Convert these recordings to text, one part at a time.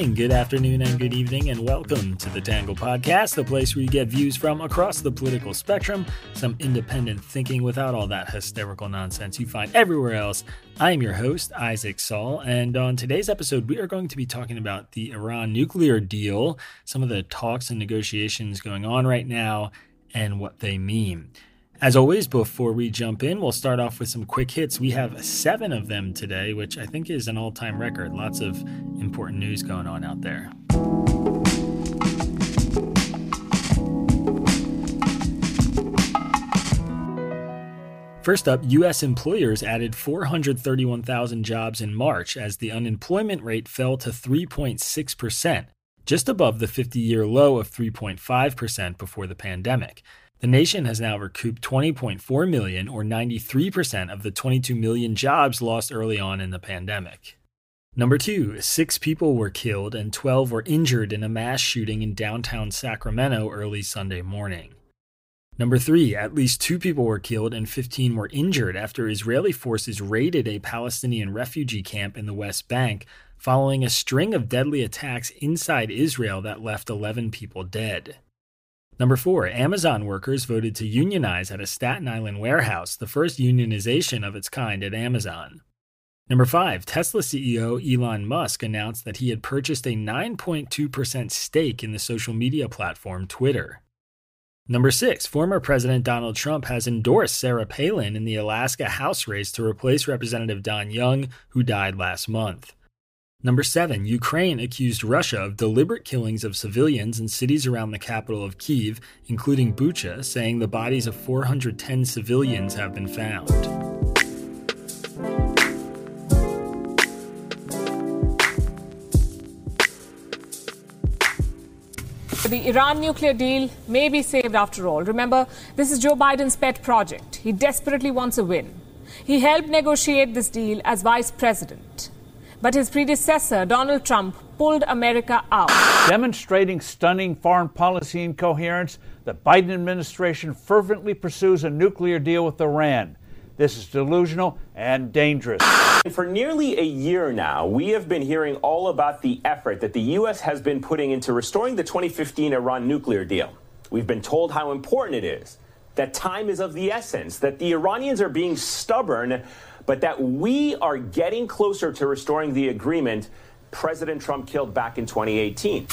morning, good afternoon, and good evening, and welcome to the Tangle Podcast, the place where you get views from across the political spectrum, some independent thinking without all that hysterical nonsense you find everywhere else. I am your host, Isaac Saul, and on today's episode, we are going to be talking about the Iran nuclear deal, some of the talks and negotiations going on right now, and what they mean. As always, before we jump in, we'll start off with some quick hits. We have seven of them today, which I think is an all time record. Lots of important news going on out there. First up, U.S. employers added 431,000 jobs in March as the unemployment rate fell to 3.6%, just above the 50 year low of 3.5% before the pandemic. The nation has now recouped 20.4 million, or 93% of the 22 million jobs lost early on in the pandemic. Number two, six people were killed and 12 were injured in a mass shooting in downtown Sacramento early Sunday morning. Number three, at least two people were killed and 15 were injured after Israeli forces raided a Palestinian refugee camp in the West Bank following a string of deadly attacks inside Israel that left 11 people dead. Number four, Amazon workers voted to unionize at a Staten Island warehouse, the first unionization of its kind at Amazon. Number five, Tesla CEO Elon Musk announced that he had purchased a 9.2% stake in the social media platform Twitter. Number six, former President Donald Trump has endorsed Sarah Palin in the Alaska House race to replace Representative Don Young, who died last month. Number seven, Ukraine accused Russia of deliberate killings of civilians in cities around the capital of Kiev, including Bucha, saying the bodies of 410 civilians have been found. The Iran nuclear deal may be saved after all. Remember, this is Joe Biden's pet project. He desperately wants a win. He helped negotiate this deal as vice president but his predecessor, Donald Trump, pulled America out. Demonstrating stunning foreign policy incoherence, the Biden administration fervently pursues a nuclear deal with Iran. This is delusional and dangerous. For nearly a year now, we have been hearing all about the effort that the U.S. has been putting into restoring the 2015 Iran nuclear deal. We've been told how important it is, that time is of the essence, that the Iranians are being stubborn but that we are getting closer to restoring the agreement President Trump killed back in 2018.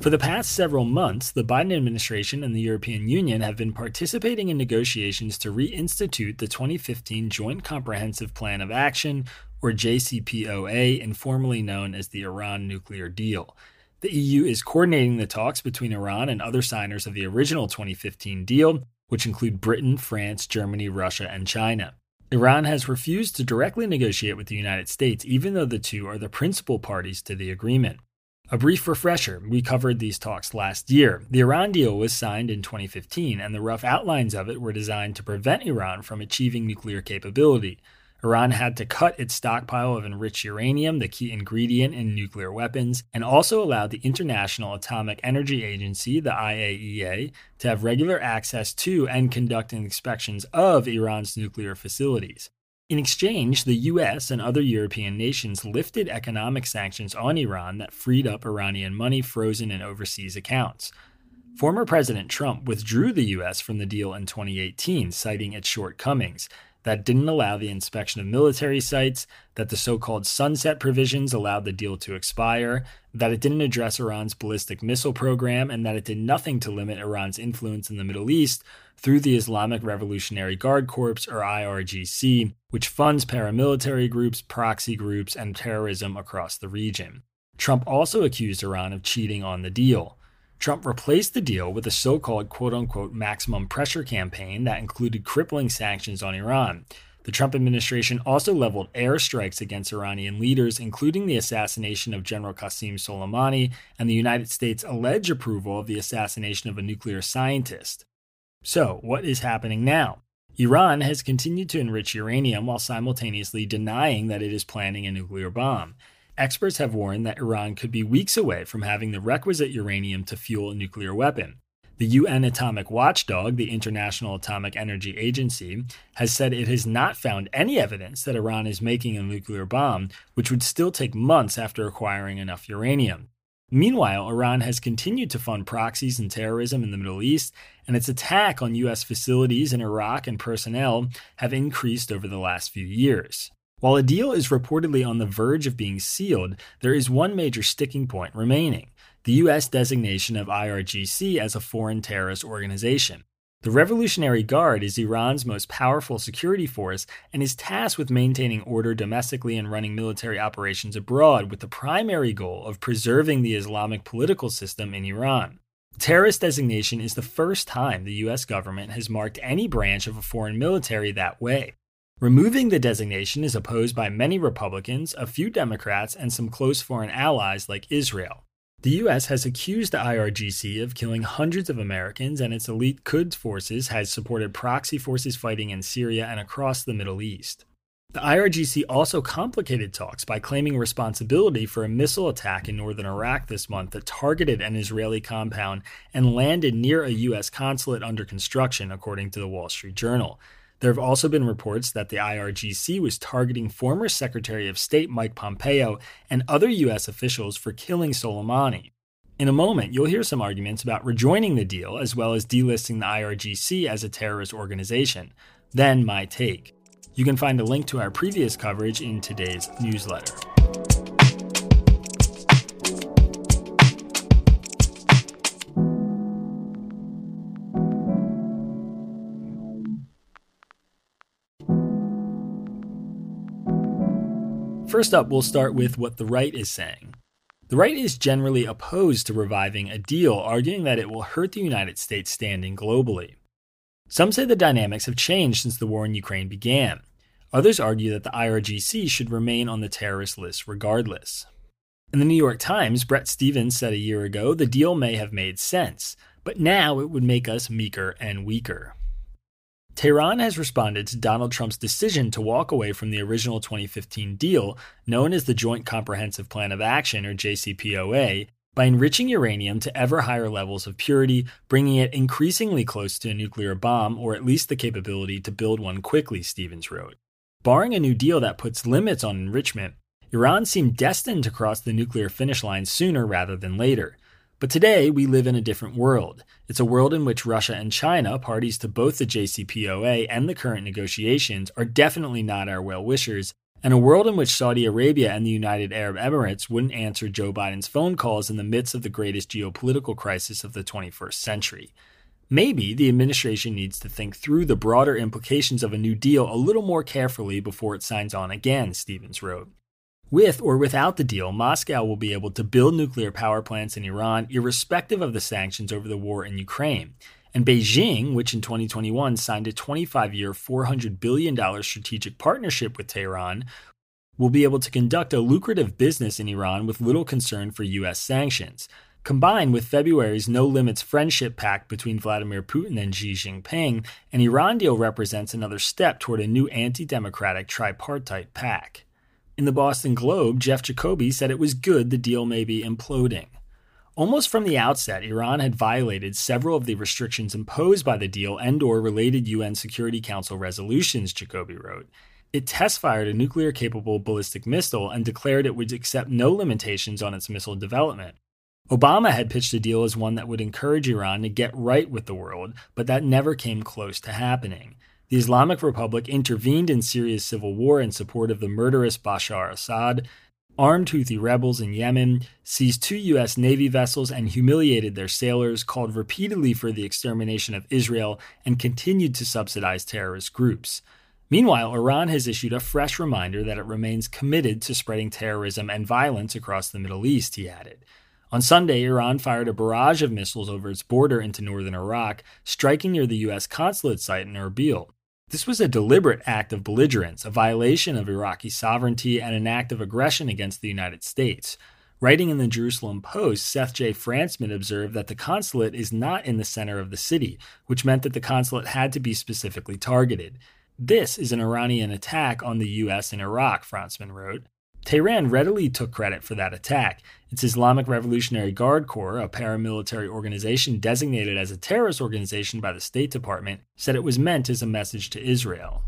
For the past several months, the Biden administration and the European Union have been participating in negotiations to reinstitute the 2015 Joint Comprehensive Plan of Action, or JCPOA, informally known as the Iran nuclear deal. The EU is coordinating the talks between Iran and other signers of the original 2015 deal, which include Britain, France, Germany, Russia, and China. Iran has refused to directly negotiate with the United States, even though the two are the principal parties to the agreement. A brief refresher we covered these talks last year. The Iran deal was signed in 2015, and the rough outlines of it were designed to prevent Iran from achieving nuclear capability. Iran had to cut its stockpile of enriched uranium, the key ingredient in nuclear weapons, and also allowed the International Atomic Energy Agency, the IAEA, to have regular access to and conduct inspections of Iran's nuclear facilities. In exchange, the US and other European nations lifted economic sanctions on Iran that freed up Iranian money frozen in overseas accounts. Former President Trump withdrew the US from the deal in 2018, citing its shortcomings that didn't allow the inspection of military sites, that the so called sunset provisions allowed the deal to expire, that it didn't address Iran's ballistic missile program, and that it did nothing to limit Iran's influence in the Middle East through the Islamic Revolutionary Guard Corps, or IRGC, which funds paramilitary groups, proxy groups, and terrorism across the region. Trump also accused Iran of cheating on the deal. Trump replaced the deal with a so called quote unquote maximum pressure campaign that included crippling sanctions on Iran. The Trump administration also leveled airstrikes against Iranian leaders, including the assassination of General Qasem Soleimani and the United States' alleged approval of the assassination of a nuclear scientist. So, what is happening now? Iran has continued to enrich uranium while simultaneously denying that it is planning a nuclear bomb. Experts have warned that Iran could be weeks away from having the requisite uranium to fuel a nuclear weapon. The UN atomic watchdog, the International Atomic Energy Agency, has said it has not found any evidence that Iran is making a nuclear bomb, which would still take months after acquiring enough uranium. Meanwhile, Iran has continued to fund proxies and terrorism in the Middle East, and its attack on U.S. facilities in Iraq and personnel have increased over the last few years. While a deal is reportedly on the verge of being sealed, there is one major sticking point remaining the U.S. designation of IRGC as a foreign terrorist organization. The Revolutionary Guard is Iran's most powerful security force and is tasked with maintaining order domestically and running military operations abroad with the primary goal of preserving the Islamic political system in Iran. Terrorist designation is the first time the U.S. government has marked any branch of a foreign military that way. Removing the designation is opposed by many Republicans, a few Democrats, and some close foreign allies like Israel. The U.S. has accused the IRGC of killing hundreds of Americans, and its elite Quds forces has supported proxy forces fighting in Syria and across the Middle East. The IRGC also complicated talks by claiming responsibility for a missile attack in northern Iraq this month that targeted an Israeli compound and landed near a U.S. consulate under construction, according to the Wall Street Journal. There have also been reports that the IRGC was targeting former Secretary of State Mike Pompeo and other U.S. officials for killing Soleimani. In a moment, you'll hear some arguments about rejoining the deal as well as delisting the IRGC as a terrorist organization. Then, my take. You can find a link to our previous coverage in today's newsletter. First up, we'll start with what the right is saying. The right is generally opposed to reviving a deal, arguing that it will hurt the United States' standing globally. Some say the dynamics have changed since the war in Ukraine began. Others argue that the IRGC should remain on the terrorist list regardless. In the New York Times, Bret Stephens said a year ago the deal may have made sense, but now it would make us meeker and weaker. Tehran has responded to Donald Trump's decision to walk away from the original 2015 deal, known as the Joint Comprehensive Plan of Action, or JCPOA, by enriching uranium to ever higher levels of purity, bringing it increasingly close to a nuclear bomb, or at least the capability to build one quickly, Stephens wrote. Barring a new deal that puts limits on enrichment, Iran seemed destined to cross the nuclear finish line sooner rather than later. But today, we live in a different world. It's a world in which Russia and China, parties to both the JCPOA and the current negotiations, are definitely not our well wishers, and a world in which Saudi Arabia and the United Arab Emirates wouldn't answer Joe Biden's phone calls in the midst of the greatest geopolitical crisis of the 21st century. Maybe the administration needs to think through the broader implications of a new deal a little more carefully before it signs on again, Stephens wrote. With or without the deal, Moscow will be able to build nuclear power plants in Iran irrespective of the sanctions over the war in Ukraine. And Beijing, which in 2021 signed a 25 year, $400 billion strategic partnership with Tehran, will be able to conduct a lucrative business in Iran with little concern for U.S. sanctions. Combined with February's no limits friendship pact between Vladimir Putin and Xi Jinping, an Iran deal represents another step toward a new anti democratic tripartite pact. In the Boston Globe, Jeff Jacoby said it was good the deal may be imploding. Almost from the outset, Iran had violated several of the restrictions imposed by the deal and or related UN Security Council resolutions, Jacoby wrote. It test-fired a nuclear-capable ballistic missile and declared it would accept no limitations on its missile development. Obama had pitched a deal as one that would encourage Iran to get right with the world, but that never came close to happening. The Islamic Republic intervened in Syria's civil war in support of the murderous Bashar Assad, armed Houthi rebels in Yemen, seized two U.S. Navy vessels and humiliated their sailors, called repeatedly for the extermination of Israel, and continued to subsidize terrorist groups. Meanwhile, Iran has issued a fresh reminder that it remains committed to spreading terrorism and violence across the Middle East, he added. On Sunday, Iran fired a barrage of missiles over its border into northern Iraq, striking near the U.S. consulate site in Erbil. This was a deliberate act of belligerence, a violation of Iraqi sovereignty, and an act of aggression against the United States. Writing in the Jerusalem Post, Seth J. Frantzman observed that the consulate is not in the center of the city, which meant that the consulate had to be specifically targeted. This is an Iranian attack on the U.S. in Iraq, Frantzman wrote. Tehran readily took credit for that attack. Its Islamic Revolutionary Guard Corps, a paramilitary organization designated as a terrorist organization by the State Department, said it was meant as a message to Israel.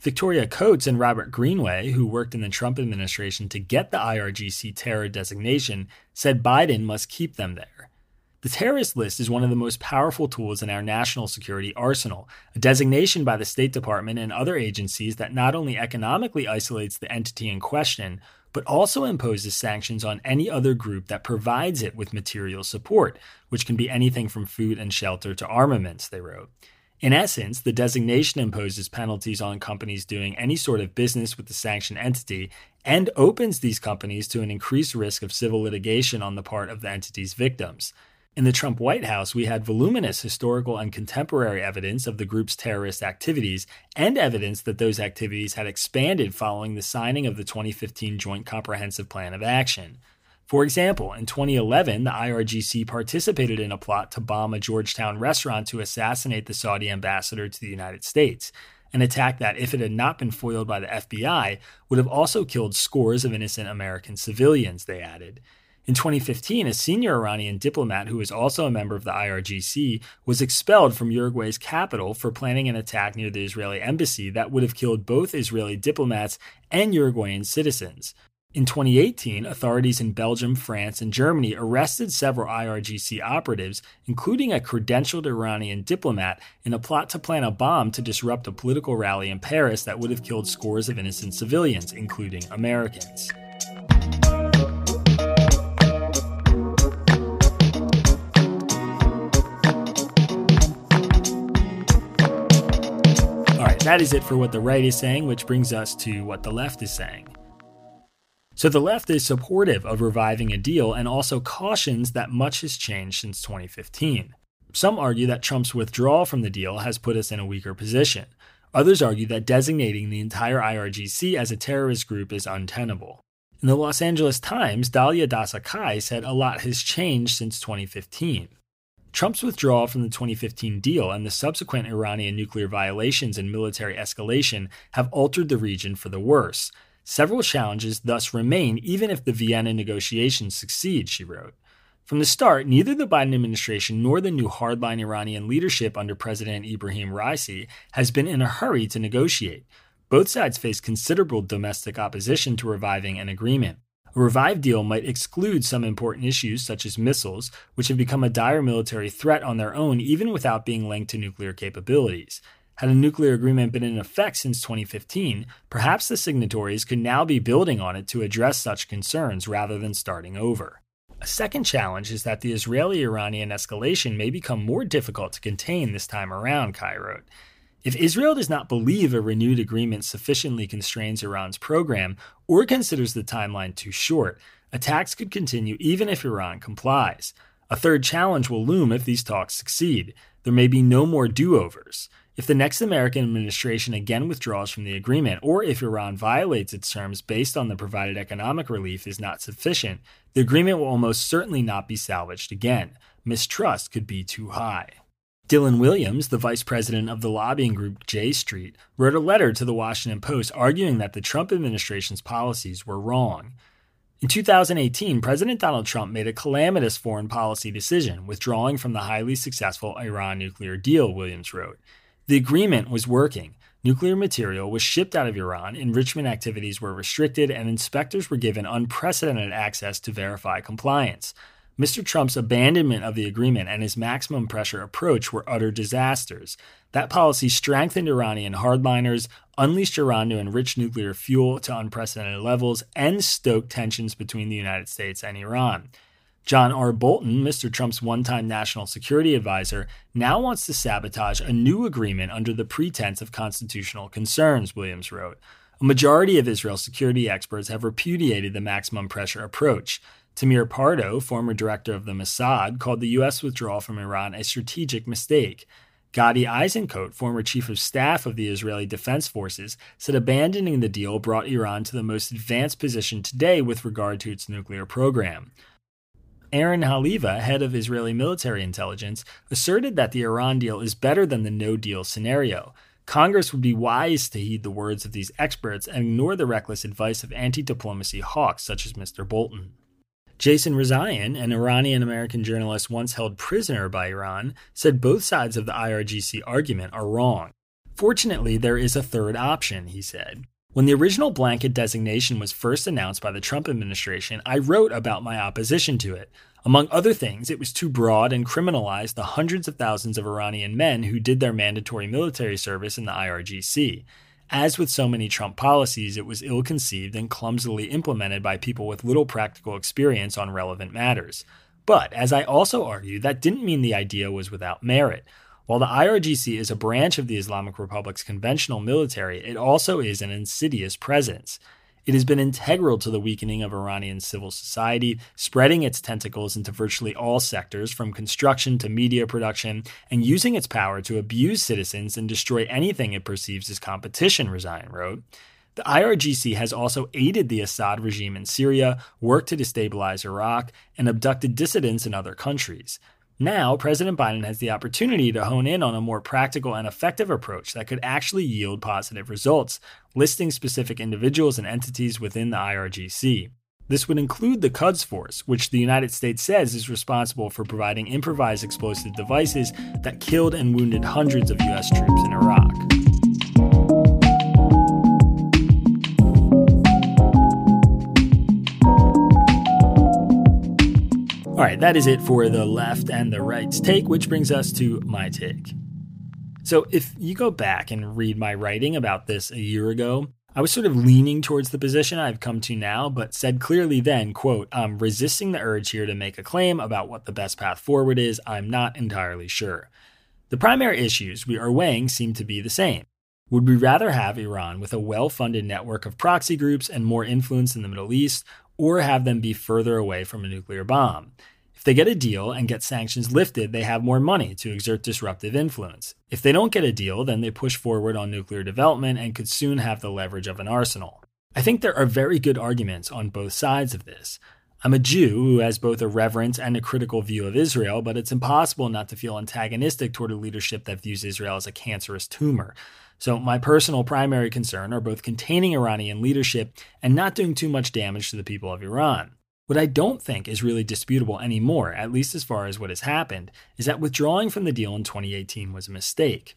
Victoria Coates and Robert Greenway, who worked in the Trump administration to get the IRGC terror designation, said Biden must keep them there. The terrorist list is one of the most powerful tools in our national security arsenal, a designation by the State Department and other agencies that not only economically isolates the entity in question, but also imposes sanctions on any other group that provides it with material support, which can be anything from food and shelter to armaments, they wrote. In essence, the designation imposes penalties on companies doing any sort of business with the sanctioned entity and opens these companies to an increased risk of civil litigation on the part of the entity's victims. In the Trump White House, we had voluminous historical and contemporary evidence of the group's terrorist activities and evidence that those activities had expanded following the signing of the 2015 Joint Comprehensive Plan of Action. For example, in 2011, the IRGC participated in a plot to bomb a Georgetown restaurant to assassinate the Saudi ambassador to the United States, an attack that, if it had not been foiled by the FBI, would have also killed scores of innocent American civilians, they added. In 2015, a senior Iranian diplomat who was also a member of the IRGC was expelled from Uruguay's capital for planning an attack near the Israeli embassy that would have killed both Israeli diplomats and Uruguayan citizens. In 2018, authorities in Belgium, France, and Germany arrested several IRGC operatives, including a credentialed Iranian diplomat, in a plot to plan a bomb to disrupt a political rally in Paris that would have killed scores of innocent civilians, including Americans. That is it for what the right is saying, which brings us to what the left is saying. So the left is supportive of reviving a deal and also cautions that much has changed since 2015. Some argue that Trump's withdrawal from the deal has put us in a weaker position. Others argue that designating the entire IRGC as a terrorist group is untenable. In the Los Angeles Times, Dalia Dassa Kaye said a lot has changed since 2015. Trump's withdrawal from the 2015 deal and the subsequent Iranian nuclear violations and military escalation have altered the region for the worse, Several challenges thus remain even if the Vienna negotiations succeed, she wrote. From the start, neither the Biden administration nor the new hardline Iranian leadership under President Ibrahim Raisi has been in a hurry to negotiate. Both sides face considerable domestic opposition to reviving an agreement. A revived deal might exclude some important issues such as missiles, which have become a dire military threat on their own even without being linked to nuclear capabilities. Had a nuclear agreement been in effect since 2015, perhaps the signatories could now be building on it to address such concerns rather than starting over. A second challenge is that the Israeli Iranian escalation may become more difficult to contain this time around, Kaye wrote. If Israel does not believe a renewed agreement sufficiently constrains Iran's program or considers the timeline too short, attacks could continue even if Iran complies. A third challenge will loom if these talks succeed. There may be no more do overs. If the next American administration again withdraws from the agreement, or if Iran violates its terms based on the provided economic relief is not sufficient, the agreement will almost certainly not be salvaged again. Mistrust could be too high. Dylan Williams, the vice president of the lobbying group J Street, wrote a letter to the Washington Post arguing that the Trump administration's policies were wrong. In 2018, President Donald Trump made a calamitous foreign policy decision, withdrawing from the highly successful Iran nuclear deal, Williams wrote. The agreement was working. Nuclear material was shipped out of Iran, enrichment activities were restricted, and inspectors were given unprecedented access to verify compliance. Mr. Trump's abandonment of the agreement and his maximum pressure approach were utter disasters. That policy strengthened Iranian hardliners, unleashed Iran to enrich nuclear fuel to unprecedented levels, and stoked tensions between the United States and Iran. John R. Bolton, Mr. Trump's one time national security advisor, now wants to sabotage a new agreement under the pretense of constitutional concerns, Williams wrote. A majority of Israel's security experts have repudiated the maximum pressure approach. Tamir Pardo, former director of the Mossad, called the U.S. withdrawal from Iran a strategic mistake. Gadi Eisenkot, former chief of staff of the Israeli Defense Forces, said abandoning the deal brought Iran to the most advanced position today with regard to its nuclear program. Aaron Haliva, head of Israeli military intelligence, asserted that the Iran deal is better than the no deal scenario. Congress would be wise to heed the words of these experts and ignore the reckless advice of anti diplomacy hawks such as Mr. Bolton. Jason Rezaian, an Iranian American journalist once held prisoner by Iran, said both sides of the IRGC argument are wrong. Fortunately, there is a third option, he said. When the original blanket designation was first announced by the Trump administration, I wrote about my opposition to it. Among other things, it was too broad and criminalized the hundreds of thousands of Iranian men who did their mandatory military service in the IRGC. As with so many Trump policies, it was ill conceived and clumsily implemented by people with little practical experience on relevant matters. But, as I also argue, that didn't mean the idea was without merit. While the IRGC is a branch of the Islamic Republic's conventional military, it also is an insidious presence. It has been integral to the weakening of Iranian civil society, spreading its tentacles into virtually all sectors, from construction to media production, and using its power to abuse citizens and destroy anything it perceives as competition, Rezaian wrote. The IRGC has also aided the Assad regime in Syria, worked to destabilize Iraq, and abducted dissidents in other countries. Now, President Biden has the opportunity to hone in on a more practical and effective approach that could actually yield positive results, listing specific individuals and entities within the IRGC. This would include the Quds Force, which the United States says is responsible for providing improvised explosive devices that killed and wounded hundreds of U.S. troops in Iraq. All right, that is it for the left and the right's take, which brings us to my take. So, if you go back and read my writing about this a year ago, I was sort of leaning towards the position I've come to now, but said clearly then, quote, I'm resisting the urge here to make a claim about what the best path forward is. I'm not entirely sure. The primary issues we are weighing seem to be the same. Would we rather have Iran with a well funded network of proxy groups and more influence in the Middle East, or have them be further away from a nuclear bomb. If they get a deal and get sanctions lifted, they have more money to exert disruptive influence. If they don't get a deal, then they push forward on nuclear development and could soon have the leverage of an arsenal. I think there are very good arguments on both sides of this. I'm a Jew who has both a reverence and a critical view of Israel, but it's impossible not to feel antagonistic toward a leadership that views Israel as a cancerous tumor. So, my personal primary concern are both containing Iranian leadership and not doing too much damage to the people of Iran. What I don't think is really disputable anymore, at least as far as what has happened, is that withdrawing from the deal in 2018 was a mistake.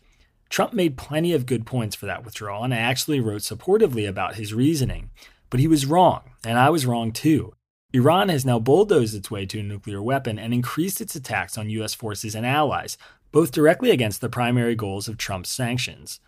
Trump made plenty of good points for that withdrawal, and I actually wrote supportively about his reasoning. But he was wrong, and I was wrong too. Iran has now bulldozed its way to a nuclear weapon and increased its attacks on U.S. forces and allies, both directly against the primary goals of Trump's sanctions.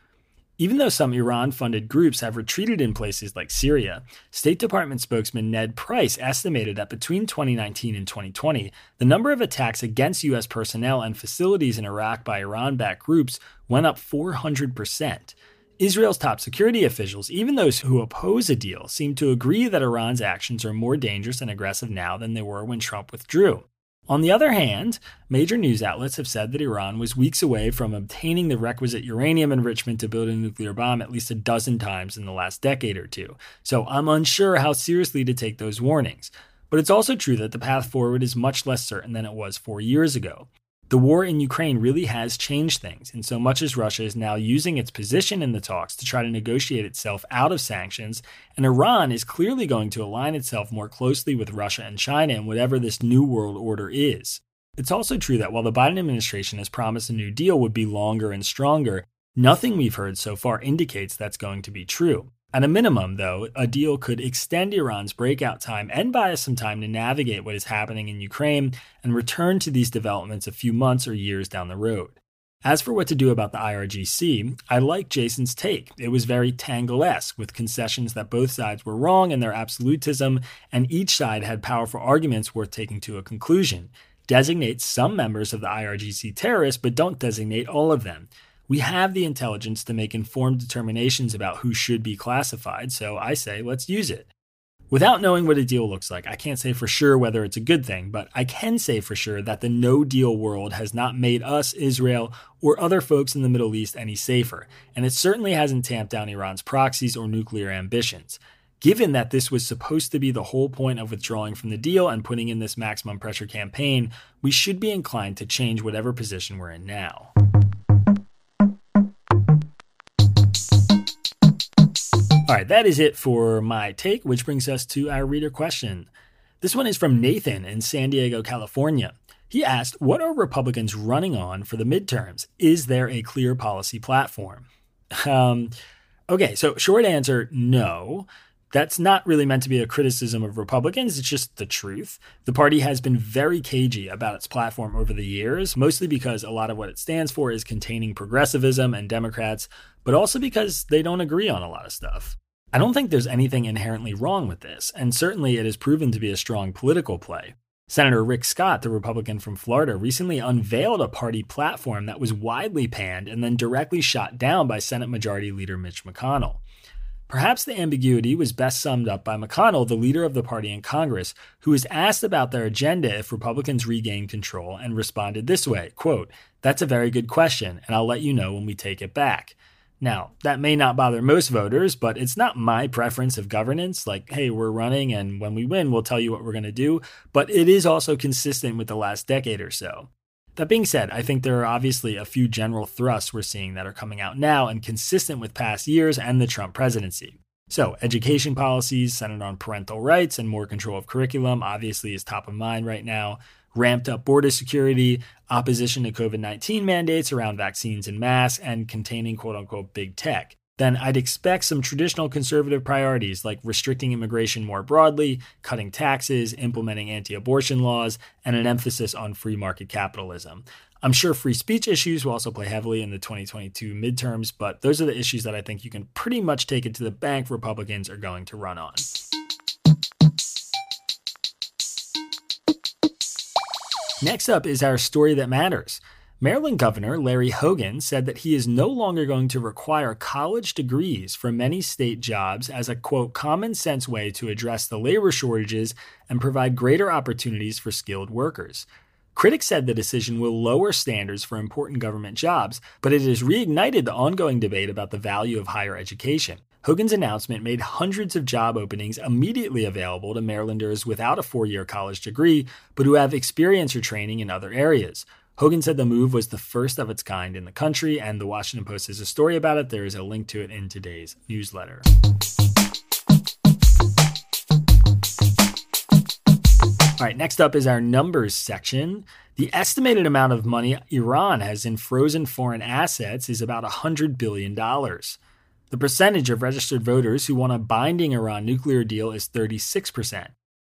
Even though some Iran funded groups have retreated in places like Syria, State Department spokesman Ned Price estimated that between 2019 and 2020, the number of attacks against U.S. personnel and facilities in Iraq by Iran backed groups went up 400%. Israel's top security officials, even those who oppose a deal, seem to agree that Iran's actions are more dangerous and aggressive now than they were when Trump withdrew. On the other hand, major news outlets have said that Iran was weeks away from obtaining the requisite uranium enrichment to build a nuclear bomb at least a dozen times in the last decade or two. So I'm unsure how seriously to take those warnings. But it's also true that the path forward is much less certain than it was four years ago. The war in Ukraine really has changed things, in so much as Russia is now using its position in the talks to try to negotiate itself out of sanctions, and Iran is clearly going to align itself more closely with Russia and China in whatever this new world order is. It's also true that while the Biden administration has promised a new deal would be longer and stronger, nothing we've heard so far indicates that's going to be true. At a minimum, though, a deal could extend Iran's breakout time and buy us some time to navigate what is happening in Ukraine and return to these developments a few months or years down the road. As for what to do about the IRGC, I like Jason's take. It was very Tangle-esque, with concessions that both sides were wrong in their absolutism, and each side had powerful arguments worth taking to a conclusion. Designate some members of the IRGC terrorists, but don't designate all of them. We have the intelligence to make informed determinations about who should be classified, so I say let's use it. Without knowing what a deal looks like, I can't say for sure whether it's a good thing, but I can say for sure that the no deal world has not made us, Israel, or other folks in the Middle East any safer, and it certainly hasn't tamped down Iran's proxies or nuclear ambitions. Given that this was supposed to be the whole point of withdrawing from the deal and putting in this maximum pressure campaign, we should be inclined to change whatever position we're in now. All right, that is it for my take, which brings us to our reader question. This one is from Nathan in San Diego, California. He asked, What are Republicans running on for the midterms? Is there a clear policy platform? Um, okay, so short answer no. That's not really meant to be a criticism of Republicans, it's just the truth. The party has been very cagey about its platform over the years, mostly because a lot of what it stands for is containing progressivism and Democrats, but also because they don't agree on a lot of stuff. I don't think there's anything inherently wrong with this, and certainly it has proven to be a strong political play. Senator Rick Scott, the Republican from Florida, recently unveiled a party platform that was widely panned and then directly shot down by Senate Majority Leader Mitch McConnell. Perhaps the ambiguity was best summed up by McConnell, the leader of the party in Congress, who was asked about their agenda if Republicans regain control and responded this way quote, That's a very good question, and I'll let you know when we take it back. Now, that may not bother most voters, but it's not my preference of governance. Like, hey, we're running, and when we win, we'll tell you what we're going to do. But it is also consistent with the last decade or so. That being said, I think there are obviously a few general thrusts we're seeing that are coming out now and consistent with past years and the Trump presidency. So, education policies centered on parental rights and more control of curriculum obviously is top of mind right now ramped up border security, opposition to COVID 19 mandates around vaccines and masks, and containing quote unquote big tech. Then I'd expect some traditional conservative priorities like restricting immigration more broadly, cutting taxes, implementing anti abortion laws, and an emphasis on free market capitalism. I'm sure free speech issues will also play heavily in the 2022 midterms, but those are the issues that I think you can pretty much take it to the bank Republicans are going to run on. Next up is our story that matters. Maryland Governor Larry Hogan said that he is no longer going to require college degrees for many state jobs as a quote common sense way to address the labor shortages and provide greater opportunities for skilled workers. Critics said the decision will lower standards for important government jobs, but it has reignited the ongoing debate about the value of higher education. Hogan's announcement made hundreds of job openings immediately available to Marylanders without a four year college degree, but who have experience or training in other areas. Hogan said the move was the first of its kind in the country, and the Washington Post has a story about it. There is a link to it in today's newsletter. All right, next up is our numbers section. The estimated amount of money Iran has in frozen foreign assets is about $100 billion. The percentage of registered voters who want a binding Iran nuclear deal is 36%.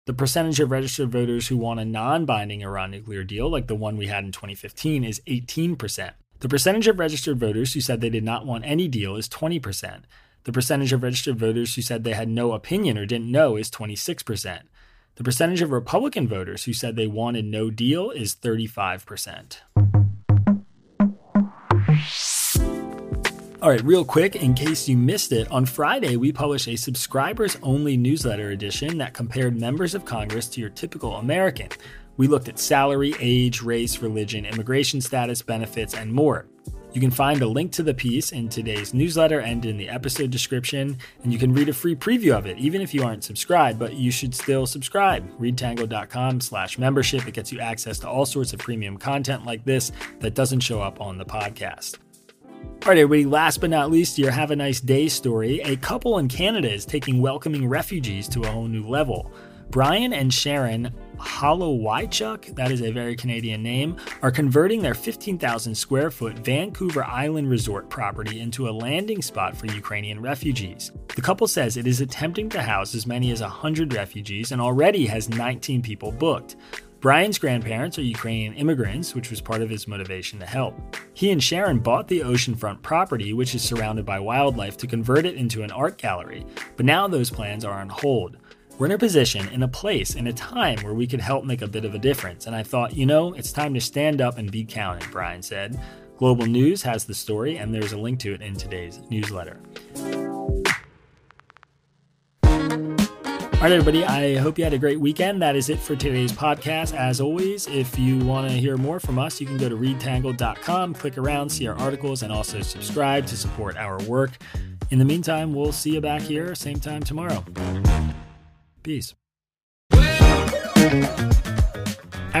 The percentage of registered voters who want a non binding Iran nuclear deal, like the one we had in 2015, is 18%. The percentage of registered voters who said they did not want any deal is 20%. The percentage of registered voters who said they had no opinion or didn't know is 26%. The percentage of Republican voters who said they wanted no deal is 35%. All right, real quick, in case you missed it, on Friday we published a subscribers only newsletter edition that compared members of Congress to your typical American. We looked at salary, age, race, religion, immigration status, benefits, and more. You can find a link to the piece in today's newsletter and in the episode description, and you can read a free preview of it, even if you aren't subscribed, but you should still subscribe. Readtangle.com slash membership. It gets you access to all sorts of premium content like this that doesn't show up on the podcast. All right, everybody, last but not least, your Have a Nice Day story. A couple in Canada is taking welcoming refugees to a whole new level. Brian and Sharon Holowychuk, that is a very Canadian name, are converting their 15,000 square foot Vancouver Island resort property into a landing spot for Ukrainian refugees. The couple says it is attempting to house as many as 100 refugees and already has 19 people booked. Brian's grandparents are Ukrainian immigrants, which was part of his motivation to help. He and Sharon bought the oceanfront property, which is surrounded by wildlife, to convert it into an art gallery, but now those plans are on hold. We're in a position, in a place, in a time where we could help make a bit of a difference, and I thought, you know, it's time to stand up and be counted, Brian said. Global News has the story, and there's a link to it in today's newsletter. All right, everybody, I hope you had a great weekend. That is it for today's podcast. As always, if you want to hear more from us, you can go to readtangle.com, click around, see our articles, and also subscribe to support our work. In the meantime, we'll see you back here same time tomorrow. Peace.